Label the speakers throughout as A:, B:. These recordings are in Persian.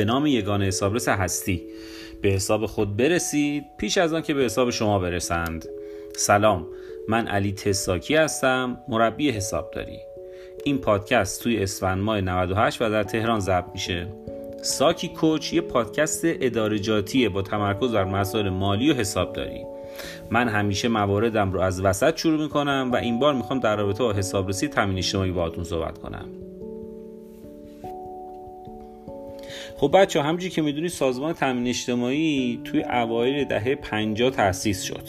A: به نام یگانه حسابرس هستی. به حساب خود برسید پیش از آن که به حساب شما برسند. سلام من علی تساکی هستم مربی حسابداری. این پادکست توی اسفند ماه 98 و در تهران ضبط میشه. ساکی کوچ یه پادکست ادارجاتیه با تمرکز بر مسائل مالی و حسابداری. من همیشه مواردم رو از وسط شروع می‌کنم و این بار می‌خوام در رابطه با حسابرسی تامین اجتماعی باهاتون صحبت کنم. خب بچه همجوری که می‌دونید سازمان تامین اجتماعی توی اوایل دهه 50 تأسیس شد.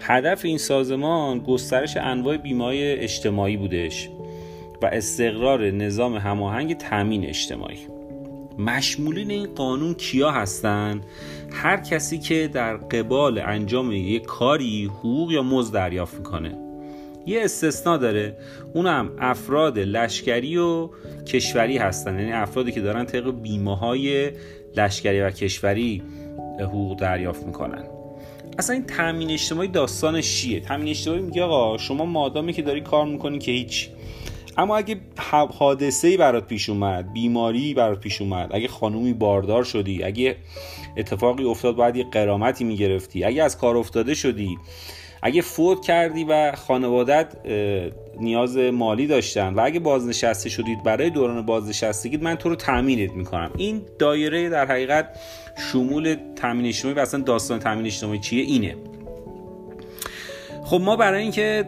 A: هدف این سازمان گسترش انواع بیمای اجتماعی بودش و استقرار نظام هماهنگ تامین اجتماعی. مشمولین این قانون کیا هستن؟ هر کسی که در قبال انجام یک کاری حقوق یا مزد دریافت می‌کنه. یه استثنا داره. اونم افراد لشکری و کشوری هستن. یعنی افرادی که دارن طبق بیمه های لشکری و کشوری حقوق دریافت می‌کنن. اصلا این تامین اجتماعی داستانش چیه؟ تامین اجتماعی میگه آقا شما مادامی که داری کار می‌کنی که هیچ. اما اگه حادثه ای برات پیش اومد بیماری برات پیش اومد اگه خانومی باردار شدی اگه اتفاقی افتاد باید یه قرامتی می‌گرفتی اگه از کار افتاده شدی اگه فوت کردی و خانوادت نیاز مالی داشتن و اگه بازنشسته شدید برای دوران بازنشستگی من تو رو تامینت می‌کنم. این دایره در حقیقت شمول تامین اجتماعی و اصلا داستان تامین اجتماعی چیه؟ اینه. خب ما برای اینکه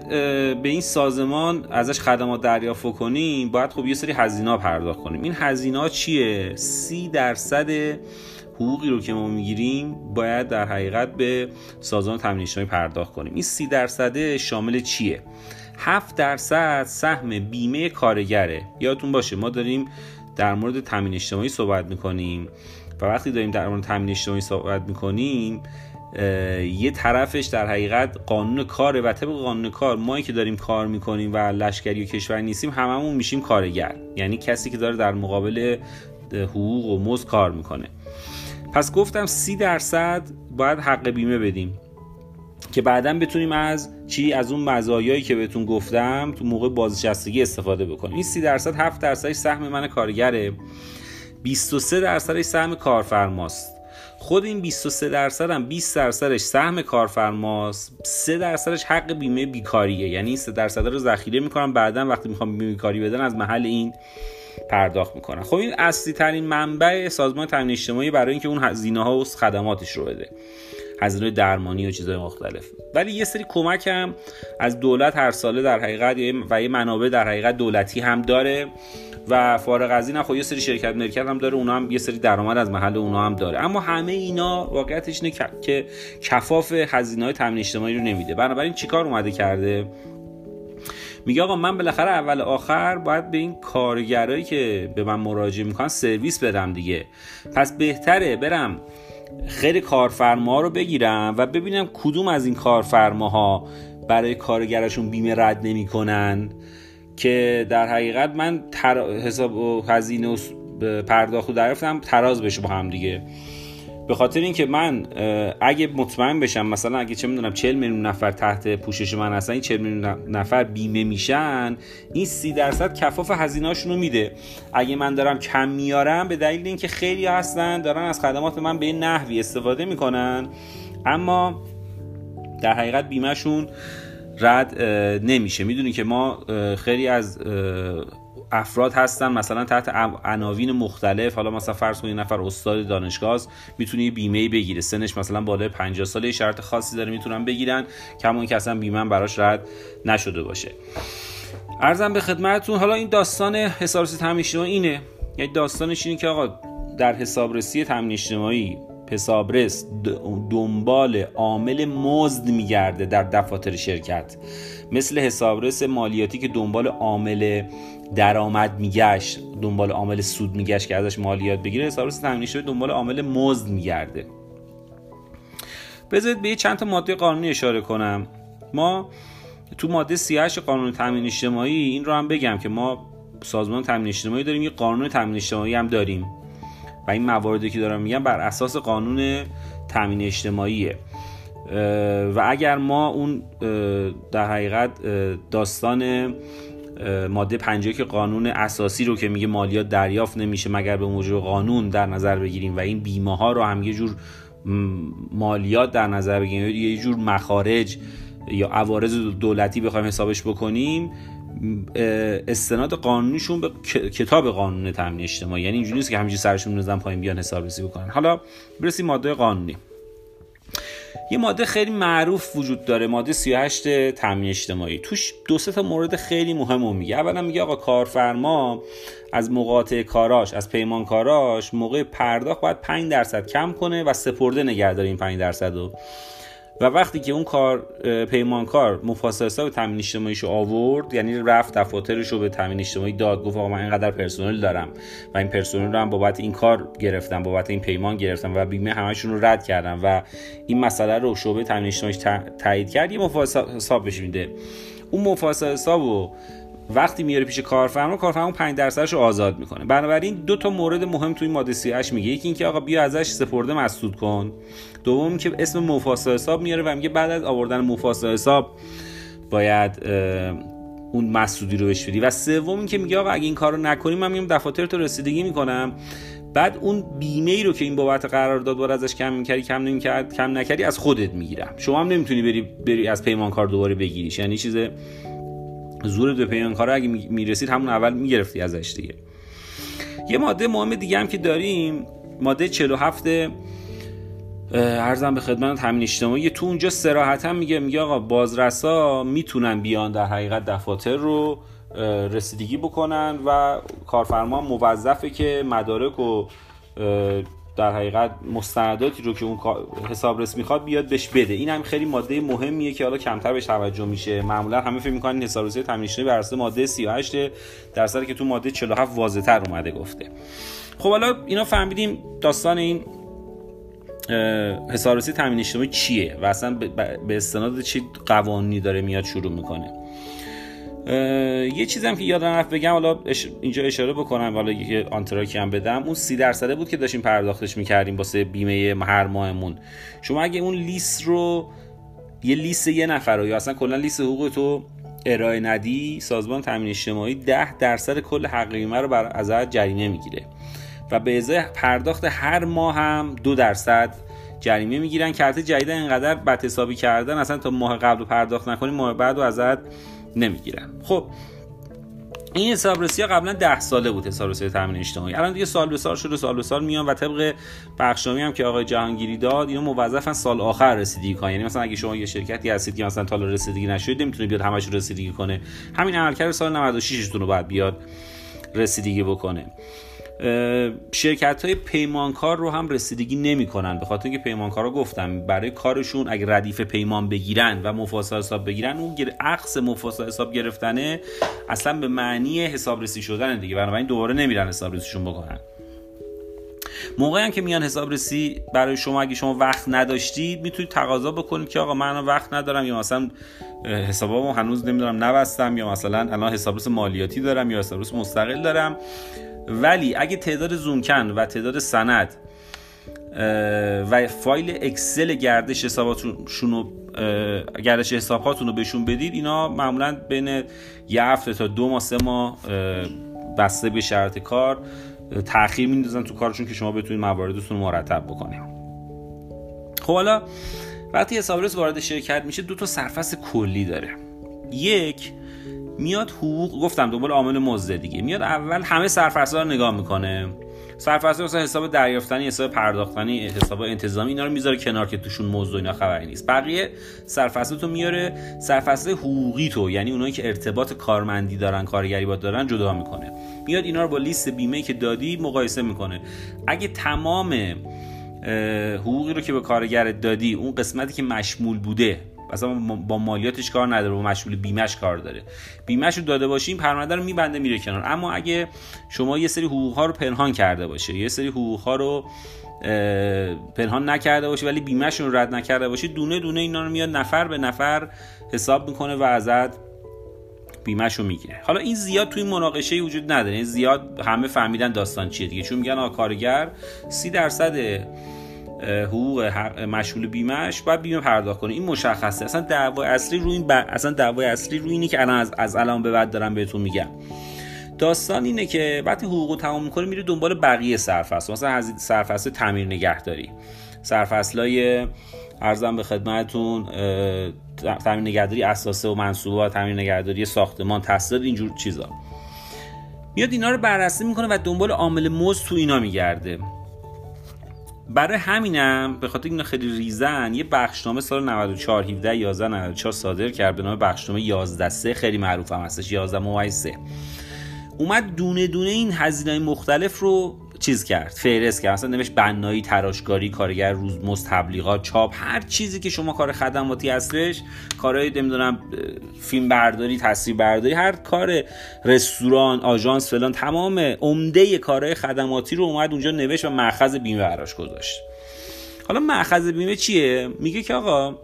A: به این سازمان ازش خدمات دریافت کنیم باید خب یه سری هزینه پرداخت کنیم. این هزینه چیه؟ سی درصد حقوقی رو که ما می‌گیریم باید در حقیقت به سازمان تامین اجتماعی پرداخت کنیم. این سی درصد شامل چیه؟ 7 درصد سهم بیمه کارگره. یادتون باشه ما داریم در مورد تامین اجتماعی صحبت می‌کنیم و وقتی داریم در مورد تامین اجتماعی صحبت می‌کنیم یه طرفش در حقیقت قانون کاره و طبق قانون کار مایی که داریم کار می‌کنیم و لشکری و کشور نیستیم هممون میشیم کارگر. یعنی کسی که داره در مقابل حقوق و مزد کار می‌کنه. پس گفتم سی درصد باید حق بیمه بدیم. که بعدا بتونیم از چی؟ از اون مزایایی که بهتون گفتم تو موقع بازنشستگی استفاده بکنیم. این سی درصد 7 درصدش سهم من کارگره. 23 درصدش سهم کارفرماست. خود این 23 درصد هم 20 درصدش سهم کارفرماست. 3 درصدش حق بیمه بیکاریه. یعنی این 3 درصد رو ذخیره می‌کنم. بعدا وقتی می‌خوام بیمه بیکاری بدن از محل این پرداخت می‌کنن. خب این اصلی ترین منبع سازمان تامین اجتماعی برای اینکه اون هزینه ها و خدماتش رو بده. هزینه درمانی و چیزهای مختلف. ولی یه سری کمک هم از دولت هر ساله در حقیقت و یه منابع در حقیقت دولتی هم داره و فارغ از این خب یه سری شرکت مرکز هم داره اونا هم یه سری درآمد از محل اونا هم داره. اما همه اینا واقعیتش اینه که کفاف هزینه های تامین اجتماعی رو نمیده. بنابراین چیکار اومده کرده؟ میگه آقا من بالاخره اول آخر باید به این کارگرایی که به من مراجعه می‌کنن سرویس بدم دیگه. پس بهتره برم خیلی کارفرما رو بگیرم و ببینم کدوم از این کارفرماها برای کارگرشون بیمه رد نمی‌کنن که در حقیقت من تر... حساب و هزینه و پرداخت و دریافتم تراز بشه با هم دیگه. به خاطر اینکه من اگه مطمئن بشم مثلا اگه چه می‌دونم 40 میلیون نفر تحت پوشش من هستن این 40 میلیون نفر بیمه میشن این 30 درصد کفاف هزینه‌هاشون رو میده. اگه من دارم کم میارم به دلیل اینکه خیلی هستن دارن از خدمات من به نحوی استفاده می‌کنن. اما در حقیقت بیمهشون رد نمیشه. می‌دونی که ما خیلی از افراد هستن مثلا تحت عناوین مختلف. حالا مثلا فرض کنید نفر استاد دانشگاه می‌تونه بیمه بگیره. سنش مثلا بالای 50 ساله شرط خاصی داره می‌تونن بگیرن. کما که اصلا بیمه براش رد نشده باشه. ارزم به خدمتتون حالا این داستان حسابرسی تامین اجتماعی اینه. یعنی داستانش اینه که آقا در حسابرسی تامین اجتماعی حسابرس دنبال عامل مزد میگرده در دفاتر شرکت. مثل حسابرس مالیاتی که دنبال عامل درآمد میگشت دنبال عامل سود میگشت که ازش مالیات بگیره حسابرس تامین شده دنبال عامل مزد میگرده. بذارید به چند تا ماده قانونی اشاره کنم. ما تو ماده 38 قانون تامین اجتماعی این رو هم بگم که ما سازمان تامین اجتماعی داریم یه قانون تامین اجتماعی هم داریم. و این مواردی که دارم میگم بر اساس قانون تامین اجتماعیه. و اگر ما اون در حقیقت داستان ماده 50 که قانون اساسی رو که میگه مالیات دریافت نمیشه مگر به موجب قانون در نظر بگیریم و این بیمه ها رو هم یه جور مالیات در نظر بگیریم یه جور مخارج یا عوارض دولتی بخوایم حسابش بکنیم استناد قانونیشون به کتاب قانون تامین اجتماعی. یعنی اینجوری نیست که همینجوری سرشون بزنن پایین بیان حسابرسی بکنن. حالا برسیم ماده قانونی. یه ماده خیلی معروف وجود داره ماده 38 تامین اجتماعی. توش دو سه تا مورد خیلی مهم میگه. اولا میگه آقا کارفرما از مقاطع کاراش از پیمانکاراش موقع پرداخت باید 5 درصد کم کنه و سپرده نگهداره این 5 درصد و وقتی که اون کار پیمانکار مفاسد حساب تامین اجتماعیشو آورد یعنی رفت دفاترش رو به تامین اجتماعی داد گفت آقا من اینقدر پرسنل دارم و این پرسنل رو هم بابت این کار گرفتم بابت این پیمان گرفتم و بیمه همشون رو رد کردم و این مسئله رو شعبه تامین اجتماعی تایید کرد یه مفاسد حساب بهش میده. اون مفاسد حساب وقتی میاره پیش کارفرما کارفرما 5 درصدش رو آزاد می‌کنه. بنابراین دو تا مورد مهم توی ماده 38 میگه. یکی اینکه آقا بیا ازش سپرده مسدود کن. دوم که اسم مفاسد حساب میاره و میگه بعد از آوردن مفاسد حساب باید اون مسدودی رو بهش بدی و سوم اینکه میگه آقا اگه این کارو نکنی من میام دفاتر تو رسیدگی می‌کنم. بعد اون بیمه ای رو که این بابت قرار داد بار ازش کم می‌کردی کم نمی‌کرد کم نکردی از خودت می‌گیرم. شما هم نمی‌تونی بری بری از پیمانکار دوباره بگیریش. یعنی چیز زور به پیمانکار اگه می‌رسید همون اول می‌گرفتی ازش دیگه. یه ماده مهم دیگه هم که داریم ماده 47 ارزم به خدمت تامین اجتماعی تو اونجا سراحتا میگه میگه آقا بازرسا می‌تونن بیان در حقیقت دفاتر رو رسیدگی بکنن و کارفرما موظفه که مدارک و در حقیقت مستنداتی رو که اون حسابرس می‌خواد بیاد بهش بده. این هم خیلی ماده مهمیه که حالا کمتر بهش توجه میشه. معمولا همه فکر می‌کنن حسابرسی اجتماعی بر اساس ماده 38 در که تو ماده 47 واضح‌تر اومده گفته. خب حالا اینا فهمیدیم داستان این حسابرسی تامین اجتماعی چیه و اصلا به استناد چی قوانینی داره میاد شروع می‌کنه. یه چیزم که یادم رفت بگم حالا اینجا اشاره بکنم حالا یه آنتراکی هم بدم. اون سی درصده بود که داشتیم پرداختش می‌کردیم واسه بیمه هر ماهمون. شما اگه اون لیست رو یه لیست یه نفر رو یا اصلا کلا لیست حقوق تو ارائه ندی سازمان تامین اجتماعی 10 درصد کل حقیقی رو بر ازت جریمه می‌گیره. و به ازای پرداخت هر ماه هم دو درصد جریمه می‌گیرن کرده جدید اینقدر بد حسابی کردن اصلا تا ماه قبل پرداخت نکنی ماه بعد و ازت نمی‌گیرن. خب این حسابرسی ها قبلا ده ساله بود حسابرسی تامین اجتماعی. الان دیگه سال به سال شده سال به سال میان و طبق بخشنامه هم که آقای جهانگیری داد اینا موظفن سال آخر رسیدگی کنن یعنی مثلا اگه شما یه شرکتی هستید که مثلا تا رسیدگی نشده نمی‌تونه بیاد همش رسیدگی کنه. همین عملکرد سال 96 تون رو باید بیاد رسیدگی بکنه. شرکت های پیمانکار رو هم رسیدگی نمی‌کنن به خاطر اینکه پیمانکارا گفتم برای کارشون اگه ردیف پیمان بگیرن و مفاسد حساب بگیرن اون عقص مفاسد حساب گرفتنه اصلا به معنی حسابرسی شدن دیگه. بنابراین دوباره نمیرن حسابرسیشون بکنن. موقعی هم که میان حسابرسی برای شما اگه شما وقت نداشتید می‌تونید تقاضا بکنید که آقا من وقت ندارم یا مثلا حسابامو هنوز نمی‌دونم نبستم یا مثلا الان حسابرس مالیاتی دارم یا حسابرس مستقل دارم. ولی اگه تعداد زومکن و تعداد سند و فایل اکسل گردش حساباتشون رو گردش حساباتون رو بهشون بدید اینا معمولا بین یه هفته تا دو ماه سه ماه بسته به شرط کار تاخیر میندازن تو کارشون که شما بتونید مواردتون رو مرتب بکنید. خب حالا وقتی حسابرس وارد شرکت میشه دو تا سرفصل کلی داره. یک میاد حقوق گفتم دنبال عامل مزد دیگه. میاد اول همه سرفصل رو نگاه می‌کنه. سرفصل مثلا حساب دریافتنی حساب پرداختنی حساب انتظامی اینا رو می‌ذاره کنار که توشون موضوع اینا خبری نیست. بقیه سرفصل تو میاره سرفصل حقوقی تو. یعنی اونایی که ارتباط کارمندی دارن کارگری با دارن جدا می‌کنه. میاد اینا رو با لیست بیمه که دادی مقایسه می‌کنه. اگه تمام حقوقی رو که به کارگرت دادی اون قسمتی که مشمول بوده اصلا با مالیاتش کار نداره با مشمول بیمش کار داره. بیمش رو داده باشیم پرونده رو میبنده میره کنار. اما اگه شما یه سری حقوق ها رو پنهان کرده باشه یه سری حقوق ها رو پنهان نکرده باشه ولی بیمش رو رد نکرده باشه دونه دونه اینا رو میاد نفر به نفر حساب می‌کنه و ازت بیمش رو می‌گیره. حالا این زیاد توی مناقشه وجود نداره. این زیاد همه فهمیدن داستان چیه دیگه. چون میگن کارگر سی درصد حقوق مشمول بیمهش باید بیمه پرداخت کنه. این مشخصه. اصلا دعوای اصلی روی این ب... اصلا دعوای اصلی روی اینی که الان از, از الان به بعد دارم بهتون میگم. داستان اینه که وقتی حقوق تمام می‌کنه میره دنبال بقیه سرفصل. مثلا سرفصل تعمیر نگهداری. سرفصلای ارزم به خدمتتون تعمیر نگهداری اساسه و منصوبات تعمیر نگهداری ساختمان تسهیلات اینجور چیزا. میاد اینا رو بررسی می‌کنه و دنبال عامل مزد تو اینا میگرده. برای همینم به خاطر اینا خیلی ریزن یه بخشنامه سال 94 17 11 94 صادر کرد به نام بخشنامه 11 3 خیلی معروف هم هستش 11 ممیز 3 اومد دونه دونه این هزینه مختلف رو چیز کرد فهرست کرد. مثلا نوشت بنایی تراشکاری کارگر روزمزد تبلیغات چاپ هر چیزی که شما کار خدماتی هستش کارهای نمی‌دونم فیلم برداری تصویر برداری هر کار رستوران آژانس فلان تمام عمده کارهای خدماتی رو اومد اونجا نوشت و مأخذ بیمه براش گذاشت. حالا مأخذ بیمه چیه؟ میگه که آقا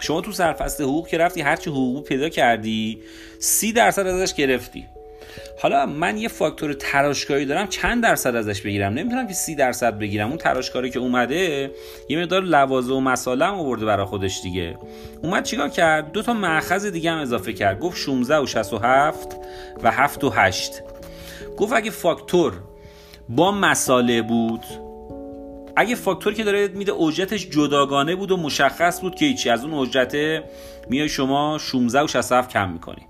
A: شما تو سرفصل حقوق که رفتی هرچی حقوق پیدا کردی سی درصد ازش گرفتی. حالا من یه فاکتور تراشکاری دارم چند درصد ازش بگیرم؟ نمی‌تونم که سی درصد بگیرم. اون تراشکاری که اومده یه مقدار لوازم و مسالم آورده برای خودش دیگه. اومد چیکار کرد؟ دو تا مأخذ دیگه هم اضافه کرد. گفت 16 و 67 و 7 و 8 گفت اگه فاکتور با مساله بود اگه فاکتوری که داره میده اجرتش جداگانه بود و مشخص بود که هیچی از اون اجرت میای شما 16 و 67 کم می‌کنی.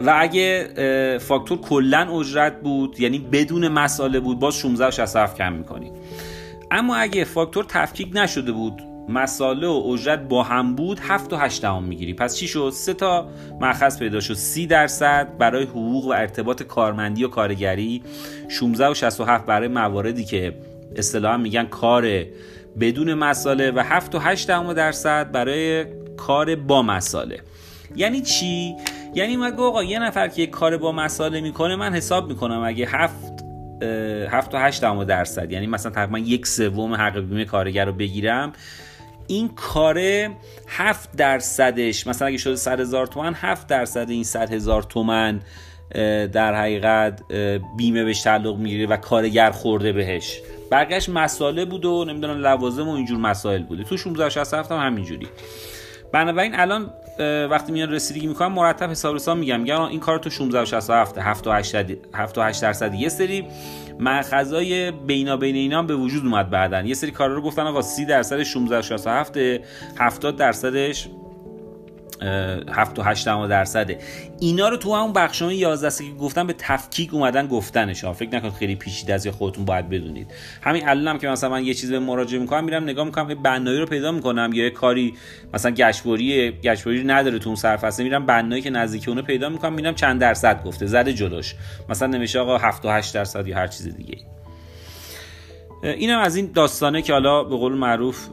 A: و اگه فاکتور کلا اجرت بود یعنی بدون مساله بود باز 16 و 67 کم می‌کنی اما اگه فاکتور تفکیک نشده بود مساله و اجرت با هم بود 7 و 8 دهم می‌گیری. پس چی شد؟ سه تا مأخذ پیدا شد. 30 درصد برای حقوق و ارتباط کارمندی و کارگری 16 و 67 برای مواردی که اصطلاحا میگن کار بدون مساله و 7 و 8 درصد برای کار با مساله. یعنی چی؟ یعنی مگه آقا یه نفر که یک کار با مساله می‌کنه من حساب می‌کنم اگه هفت هفت و هشت درصد یعنی مثلا تقریبا یک سوم حق بیمه کارگر رو بگیرم این کاره هفت درصدش مثلا اگه شده صد هزار تومن هفت درصد این صد هزار تومن در حقیقت بیمه بهش تعلق می‌گیره و کارگر خورده بهش. بقیهش مساله بود و نمی‌دونم لوازم و اینجور مسائل بوده. تو 16 67 هم همینجوری. بنابراین الان وقتی میان رسیدگی می‌کنم مرتب حساب رسان میگم. میگم این کار تو 16 و 67 7 و 8 7 و 8 درصد. یه سری مأخذای بینا بین اینا به وجود اومد بعدن یه سری کارا رو گفتن آقا 30 درصد 16 و 67 70 درصدش 7 و 8 درصده. اینا رو تو همون بخشنامه 11 که گفتم به تفکیک اومدن گفتنش ها. فکر نکنید خیلی پیچیده از خودتون باید بدونید. همین الانم که مثلا من یه چیز به مراجعه می‌کنم میرم نگاه می‌کنم یه بنایی رو پیدا می‌کنم یا یه کاری مثلا گشتوری گشتوری نداره تو اون سرفصل. میرم بنایی که نزدیک اونه پیدا می‌کنم میرم چند درصد گفته زده جلوش. مثلا نمیشه آقا 7 و 8 درصد یا هر چیز دیگه اینم از این داستانه که حالا به قول معروف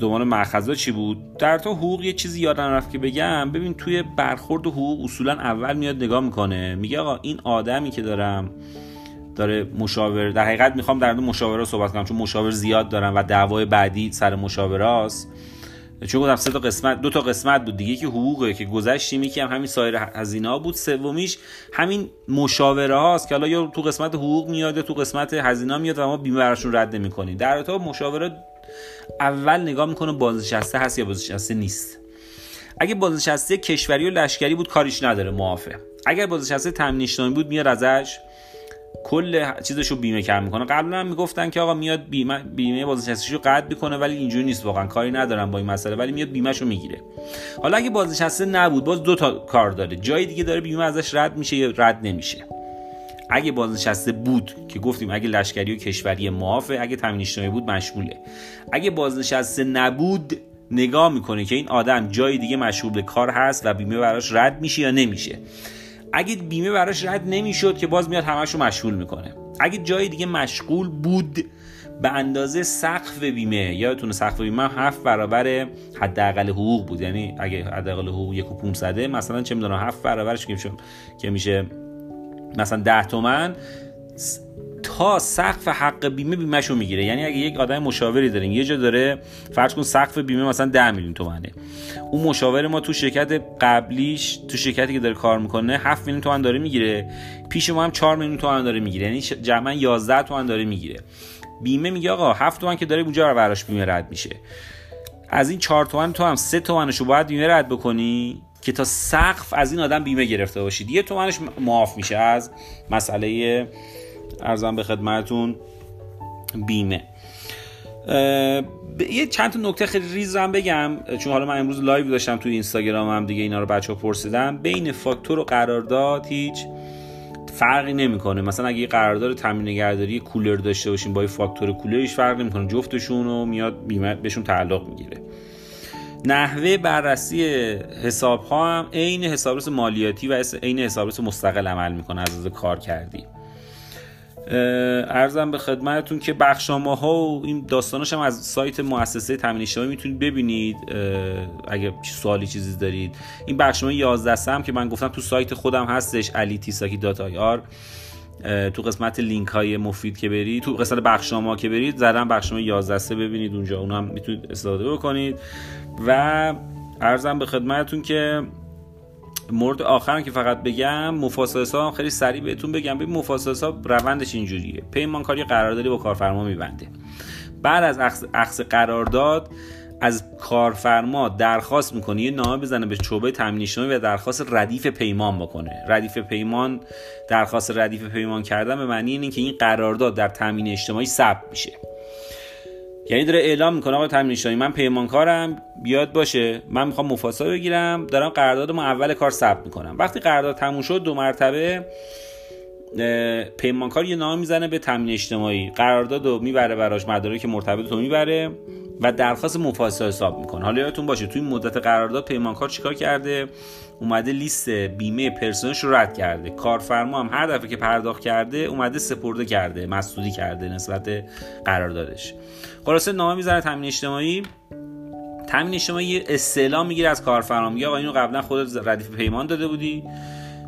A: دومان مأخذا چی بود؟ در تو حقوق یه چیزی یادم رفت که بگم. ببین توی برخورد حقوق اصولا اول میاد نگاه می‌کنه میگه آقا این آدمی که دارم داره مشاور در حقیقت می‌خوام در مورد مشاوره صحبت کنم چون مشاور زیاد دارم و دعوای بعدی سر مشاوره است چون گفتم سه تا قسمت دو تا قسمت بود دیگه که حقوقه که گذشتیم یکی هم همین سایر هزینه بود. سومیش همین مشاوره هاست که حالا یا تو قسمت حقوق میاد تو قسمت هزینه میاد و ما بیمه براشون رد نمی‌کنیم. در تا مشاوره اول نگاه می‌کنه بازنشسته هست یا بازنشسته نیست. اگه بازنشسته کشوری و لشکری بود کاریش نداره معافه. اگر بازنشسته تامین بود میاد ازش کل چیزشو بیمه کردن می‌کنه. قبلا هم می‌گفتن که آقا میاد بیمه بیمه بازنشستگیشو قطع می‌کنه ولی اینجوری نیست واقعا. کاری ندارم با این مسئله ولی میاد بیمهشو می‌گیره. حالا اگه بازنشسته نبود باز دو تا کار داره. جای دیگه داره بیمه ازش رد میشه یا رد نمیشه. اگه بازنشسته بود که گفتیم اگه لشکری و کشوری معافه اگه تامین اجتماعی بود مشموله. اگه بازنشسته نبود نگاه می‌کنه که این آدم جای دیگه مشغول کار هست و بیمه براش رد میشه یا نمیشه. اگه بیمه براش رد نمی‌شد که باز میاد همش رو مشغول می‌کنه. اگه جای دیگه مشغول بود به اندازه سقف بیمه یادتونه سقف بیمه هفت برابر حداقل حقوق بود. یعنی اگه حداقل حقوق یک و 500 مثلا چه می‌دونم هفت برابرش که میشه که میشه مثلا 10 تومن تا سقف حق بیمه بیمهشو می‌گیره. یعنی اگه یک آدم مشاوری داریم یه جا داره فرض کن سقف بیمه مثلا 10 میلیون تومنه. اون مشاور ما تو شرکت قبلیش تو شرکتی که داره کار می‌کنه 7 میلیون تومن داره می‌گیره. پیش ما هم 4 میلیون تومن داره می‌گیره. یعنی جمعا 11 تومن داره می‌گیره. بیمه میگه آقا هفت تومن که داره اونجا براش بیمه رد میشه. از این چهار تومن تو هم سه تومنشو باید بیمه رد بکنی که تا سقف از این آدم بیمه گرفته باشید. یه تومنش معاف میشه از مسئله عرضم به خدمتتون بیمه. یه چند تا نکته خیلی ریز هم بگم چون حالا من امروز live داشتم توی اینستاگرام هم دیگه اینا رو بچه ها پرسیدم بین فاکتور و قرارداد هیچ فرقی نمی‌کنه. مثلا اگه یه قرارداد تامین نگهداری کولر داشته باشیم با یه فاکتور کولرش فرق نمی‌کنه. جفتشون رو میاد بیمه بهشون تعلق می‌گیره. نحوه بررسی حساب ها هم عین حسابرس مالیاتی و عین حسابرس مستقل عمل می‌کنه از کار کردی. ارزم به خدمتتون که بخشنامه ها و این داستاناش هم از سایت مؤسسه تامین اجتماعی می‌تونید ببینید. اگه سوالی چیزی دارید. این بخشنامه 11 هم که من گفتم تو سایت خودم هستش آر. تو قسمت لینک های مفید که برید تو قسمت بخشنامه که برید زدن بخشنامه 11 ببینید. اونجا اونم می‌تونید استفاده بکنید. و ارزم به خدمتتون که مورد آخرم که فقط بگم مفاسد حساب خیلی سریع بهتون بگم. ببین مفاسد حساب روندش اینجوریه. پیمانکاری قراردادی با کارفرما میبنده. بعد از اخذ قرارداد از کارفرما درخواست می‌کنه یه نامه بزنه به چوبه تامین و درخواست ردیف پیمان بکنه. ردیف پیمان درخواست ردیف پیمان کردن به معنی اینه که این قرارداد در تامین اجتماعی ثبت میشه. یعنی داره اعلام می‌کنه آقا تامین من پیمانکارم بیاد باشه من می‌خوام مفاسا بگیرم دارم قرارداد ما اول کار ثبت می‌کنم. وقتی قرارداد تموم شد دو مرتبه پیمانکار یه نام می‌زنه به تامین اجتماعی. قرارداد رو می‌بره براش مدارک مرتبط رو می‌بره. و درخواست مفاسا حساب می‌کنه. حالا یادتون باشه توی مدت قرارداد پیمانکار چیکار کرده؟ اومده لیست بیمه پرسنلش رو رد کرده. کارفرما هم هر دفعه که پرداخت کرده اومده سپرده کرده مسدودی کرده نسبت قراردادش. خلاصه نامه می‌زنه تامین اجتماعی. تامین اجتماعی استعلام می‌گیره از کارفرما. میگه آقا اینو قبلا خودت ردیف پیمان داده بودی.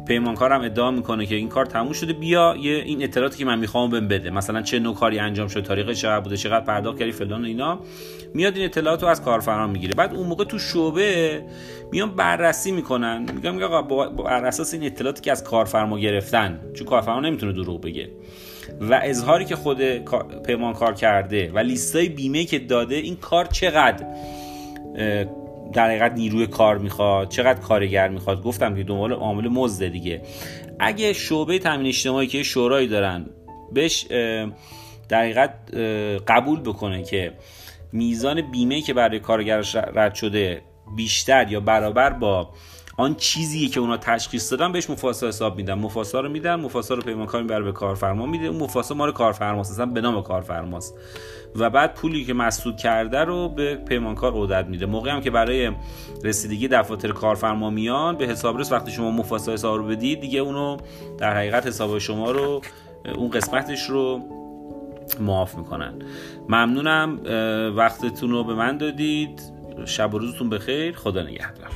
A: پیمانکار هم ادعا می‌کنه که این کار تموم شده بیا یه این اطلاعاتی که من می‌خوام بهم بده. مثلا چه نوع کاری انجام شد تاریخ چقدر بوده چقدر پرداخت کردی فلان و اینا. میاد این اطلاعات رو از کارفرما می‌گیره. بعد اون موقع تو شعبه میان بررسی می‌کنن. میگم آقا با اساس این اطلاعاتی که از کارفرما گرفتن چون کارفرما نمی‌تونه دروغ بگه. و اظهاری که خود پیمانکار کرده و لیستای بیمه که داده این کار چقدر در حقیقت نیروی کار می‌خواد چقدر کارگر می‌خواد. گفتم که دنبال عامل مزد دیگه. اگه شعبه تامین اجتماعی که شورایی دارن بهش در حقیقت قبول بکنه که میزان بیمه که برای کارگرش رد شده بیشتر یا برابر با آن چیزی که اونا تشخیص دادن بهش مفاسا حساب میدن. مفاسا رو میدن مفاسا رو پیمانکار می‌بره به کارفرما میده اون مفاسا مال کارفرماست اصلا به نام کارفرماست. و بعد پولی که مسدود کرده رو به پیمانکار عدت میده. موقعی هم که برای رسیدگی دفاتر کارفرما میان به حسابرس وقتی شما مفاسا حساب رو بدید دیگه اونو در حقیقت حساب شما رو اون قسمتش رو معاف می‌کنن. ممنونم وقتتون رو به من دادید. شب و روزتون بخیر. خدا نگهدار.